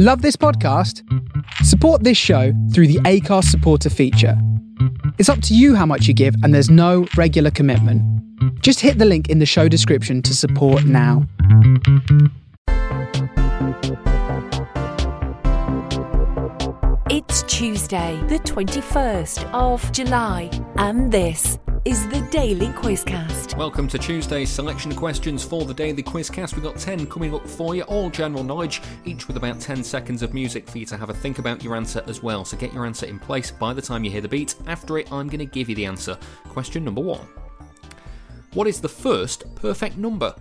Love this podcast? Support this show through the Acast supporter feature. It's up to you how much you give, and there's no regular commitment. Just hit the link in the show description to support now. It's Tuesday, the 21st of July, and this is the Daily Quizcast. Welcome to Tuesday's selection of questions for the Daily Quizcast. We've got 10 coming up for you, all general knowledge, each with about 10 seconds of music for you to have a think about your answer as well. So get your answer in place by the time you hear the beat. After it, I'm going to give you the answer. Question number one What is the first perfect number?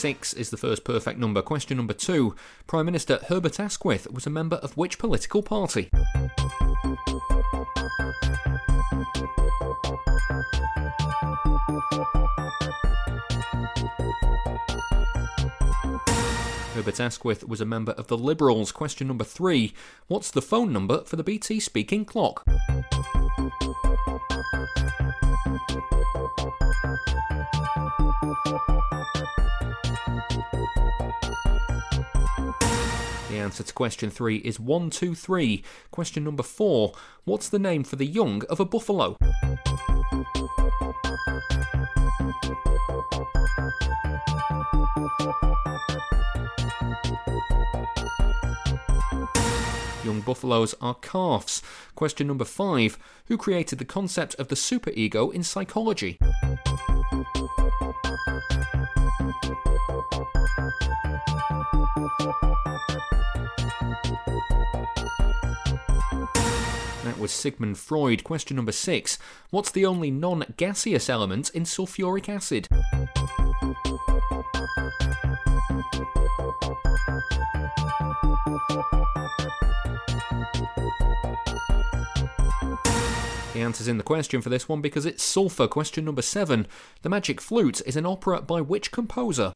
Six is the first perfect number. Question number two. Prime Minister Herbert Asquith was a member of which political party? Herbert Asquith was a member of the Liberals. Question number three. What's the phone number for the BT speaking clock? Answer to question three is 123. Question number four. What's the name for the young of a buffalo? Young buffaloes are calves. Question number five. Who created the concept of the superego in psychology? That was Sigmund Freud. Question number six. What's the only non gaseous element in sulfuric acid? The answer's in the question for this one because it's sulfur. Question number seven. The Magic Flute is an opera by which composer?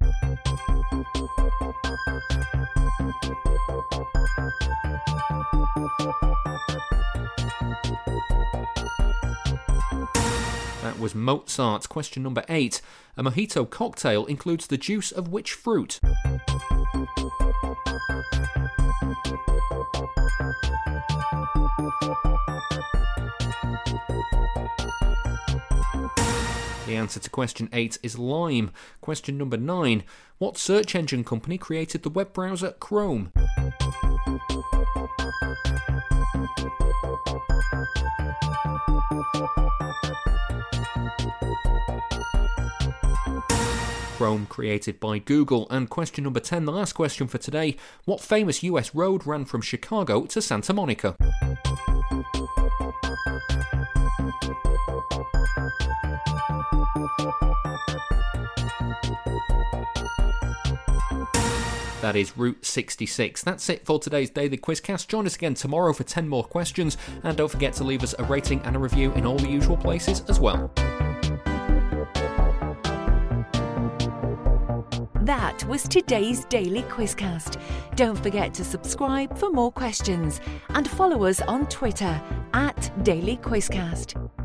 That was Mozart. Question number eight. A mojito cocktail includes the juice of which fruit? The answer to question 8 is lime. Question number 9. What search engine company created the web browser Chrome? Chrome created by Google. And question number 10, the last question for today. What famous US road ran from Chicago to Santa Monica? That is Route 66. That's it for today's Daily Quizcast. Join us again tomorrow for 10 more questions, and don't forget to leave us a rating and a review in all the usual places as well. That was today's Daily Quizcast. Don't forget to subscribe for more questions and follow us on Twitter at Daily Quizcast.